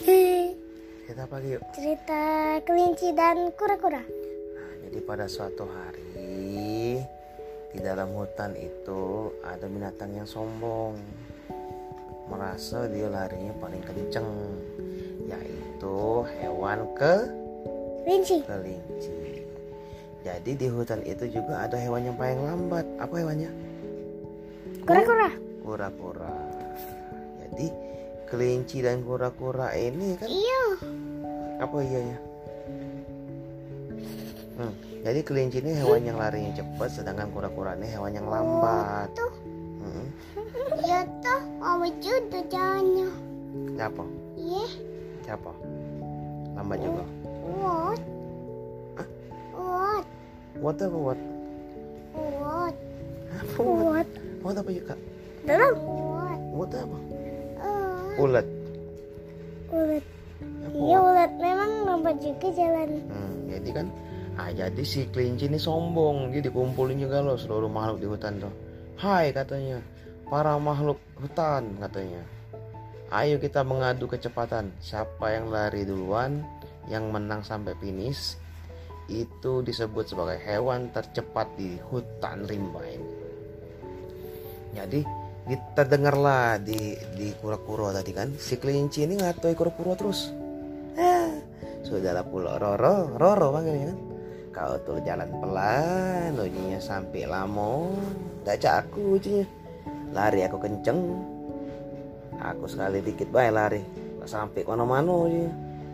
Cerita apa yuk? Cerita kelinci dan kura-kura. Nah, jadi pada suatu hari di dalam hutan itu ada binatang yang sombong. Merasa dia larinya paling kenceng, yaitu hewan ke Kelinci. kelinci. Jadi di hutan itu juga ada hewan yang paling lambat. Apa hewannya? Kura-kura. Kura-kura. Jadi kelinci dan kura-kura ini kan Iya. apa iyanya? Hmm, jadi kelinci ini hewan yang larinya cepat, sedangkan kura-kura ini hewan yang lambat. Tuh. Hmm, Iya tuh. Mama juga jalannya. siapa? Iya. Siapa? Lambat juga. What? What? What apa what? What? What? What? What apa juga? Dalam. What? What apa? Ulat. ulat. Apa Iya ulat memang lambat juga jalan. Hmm, jadi kan Ah, jadi si kelinci ini sombong. Dia dikumpulin juga loh seluruh makhluk di hutan tuh. Hai katanya, para makhluk hutan katanya. Ayo kita mengadu kecepatan. Siapa yang lari duluan, yang menang sampai finish, itu disebut sebagai hewan tercepat di hutan rimba ini. Jadi di- terdengarlah di di kura-kura tadi kan si kelinci ini ngatoi kura-kura terus. Eh, sudahlah pulau Roro, Roro panggilnya kan. Kau tuh jalan pelan, ujinya sampai lama. Dacak aku ujinya. Lari aku kenceng. Aku sekali dikit baik lari. Sampai mana-mana ujinya.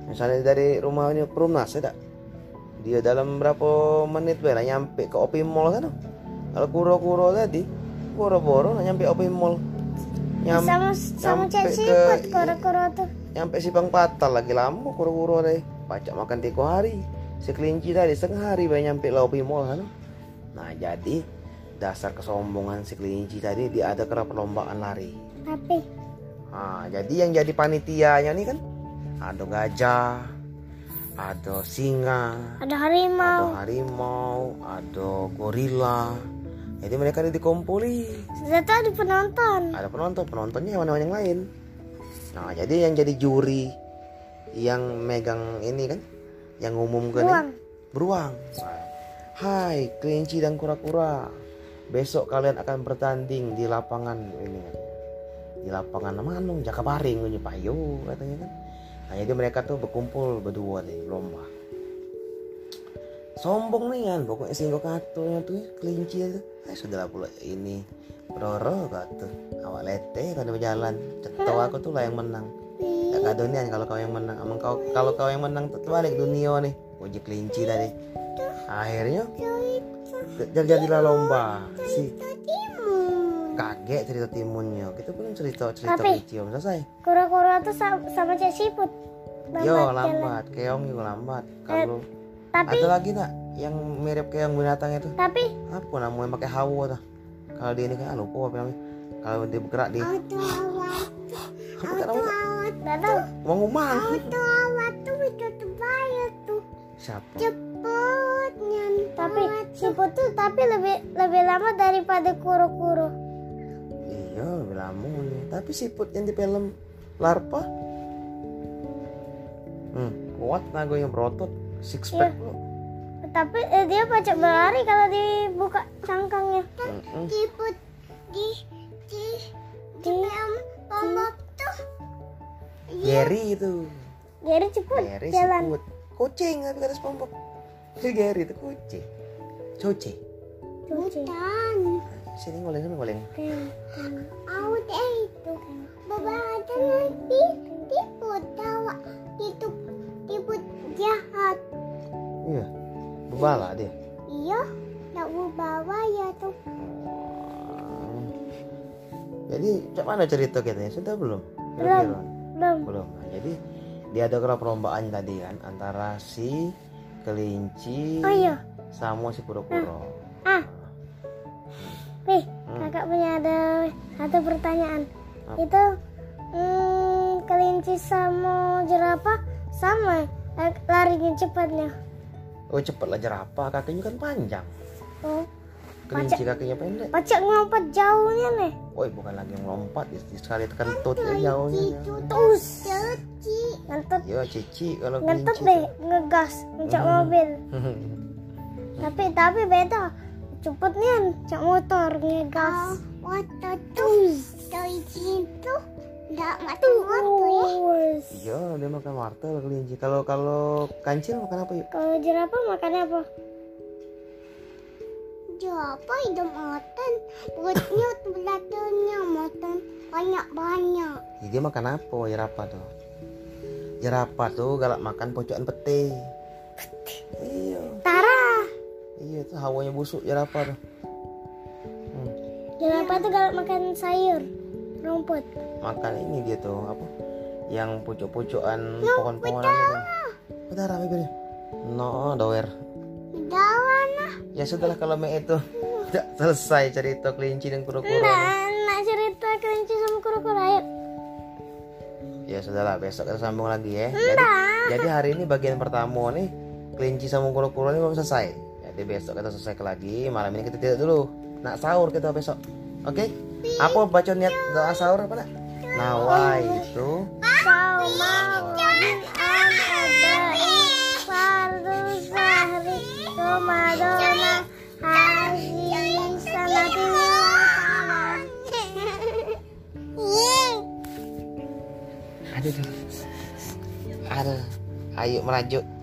Misalnya dari rumahnya Perumnas ya tak? Dia dalam berapa menit baik nyampe ke Opi Mall kan? Kalau kuro-kuro tadi, boro-boro lah nyampe Opi Mall. Nyam- sama sama nyampe cek ke- siput kura-kura tuh. nyampe Sipang Patal lagi lama kuro-kuro deh pacak makan tiko hari si kelinci tadi setengah hari baru nyampe Laupi Mall kan nah jadi dasar kesombongan si kelinci tadi dia ada kera perlombaan lari Tapi nah jadi yang jadi panitianya nih kan ada gajah ada singa ada harimau. ada harimau ada gorila jadi mereka ini dikumpuli. Tuh ada penonton. ada penonton penontonnya hewan-hewan yang lain. Nah jadi yang jadi juri yang megang ini kan yang ngumumkan ini, Beruang. beruang. Hai kelinci dan kura-kura. Besok kalian akan bertanding di lapangan ini. Kan di lapangan mana Jakabaring payo katanya kan. Nah jadi mereka tuh berkumpul berdua nih lomba sombong nih kan pokoknya singgo katonya tuh kelinci itu. Eh sudahlah pula ini Roro kata awak lete kan berjalan. Cetok aku tuh lah yang menang. Ya kadonian kalau kau yang menang. Emang kau kalau kau yang menang tuh balik dunia nih. Uji kelinci tadi. Akhirnya terjadilah lomba. Si kaget cerita timunnya. Kita belum cerita cerita kecil selesai. Kura-kura tuh sama, sama siput. yo jalan. lambat. Keong juga lambat. Kalau Tapi ada lagi tak yang mirip keong binatang itu? Tapi apa namanya? Pakai hawa tuh kalau dia ini kan ah, lupa apa namanya. Kalau dia bergerak di apa kan namanya nggak tahu. umang umang awat. Tuh itu terbayar tuh. Siapa? Cepetnya. Tapi siput tuh tapi lebih lebih lama daripada kura-kura. iya lebih lama nih tapi siput yang di film larpa hmm, kuat nagonya berotot six pack Iya. lo Tapi eh, dia pacak berlari kalau dibuka cangkangnya. Mm-mm. Siput di di di pamuk tuh. Gary itu Gary cepet Gary jalan. siput kucing tapi kata SpongeBob si Gary itu kucing Coce Bukan. sini ngoleng sini ngoleng Aku itu. Baba ada nanti tipu tawa tipu tipu jahat. Iya bebala dia Iya, nak bawa ya tuh. Oh. Jadi cak mana cerita katanya sudah belum? Belum. Belum. Belum. Nah, jadi dia ada kera perlombaan tadi kan antara si kelinci Oh iya. sama si kura-kura. Ah, nih Hmm. kakak punya ada satu pertanyaan. Apa? Itu hmm, kelinci sama jerapah sama eh, larinya cepatnya. Oh cepet lah jerapah kakinya kan panjang. Oh, kelinci kakinya pendek Pacak ngompat jauhnya nih. woi bukan lagi melompat ya sekali kentut ya jauhnya Terus. Ngentut, ya cici kalau ngentut deh, ngegas, ngecak mobil. Tapi tapi beda. Cepet nih, cak motor ngegas. Motor tuh dari situ nggak mati waktu ya. Iya dia makan wortel kelinci kalau kalau kancil makan apa yuk Kalau jerapah makan apa? Siapa hidup makan? Perutnya belakangnya makan banyak-banyak. Ya, dia makan apa jerapah tuh jerapah tuh galak makan pocokan pete iya Tara. iya tuh hawanya busuk jerapah tuh Hmm, Jerapah tuh kalau makan sayur, rumput. makan ini dia tuh apa yang pucuk-pucukan pohon-pohonan itu Bentar, apa bibirnya? No, doer. Dawan lah. Ya sudahlah kalau me itu tidak selesai cerita kelinci dan kura-kura. Nah, nak cerita kelinci sama kura-kura ayo. Ya sudahlah besok kita sambung lagi ya. Jadi, jadi hari ini bagian pertama nih kelinci sama kura-kura ini belum selesai. Jadi besok kita selesai lagi. Malam ini kita tidur dulu. Nak sahur kita besok. Oke? Apa baca niat doa sahur apa nak? Nawai itu Aduh. Aduh. Ayo merajuk.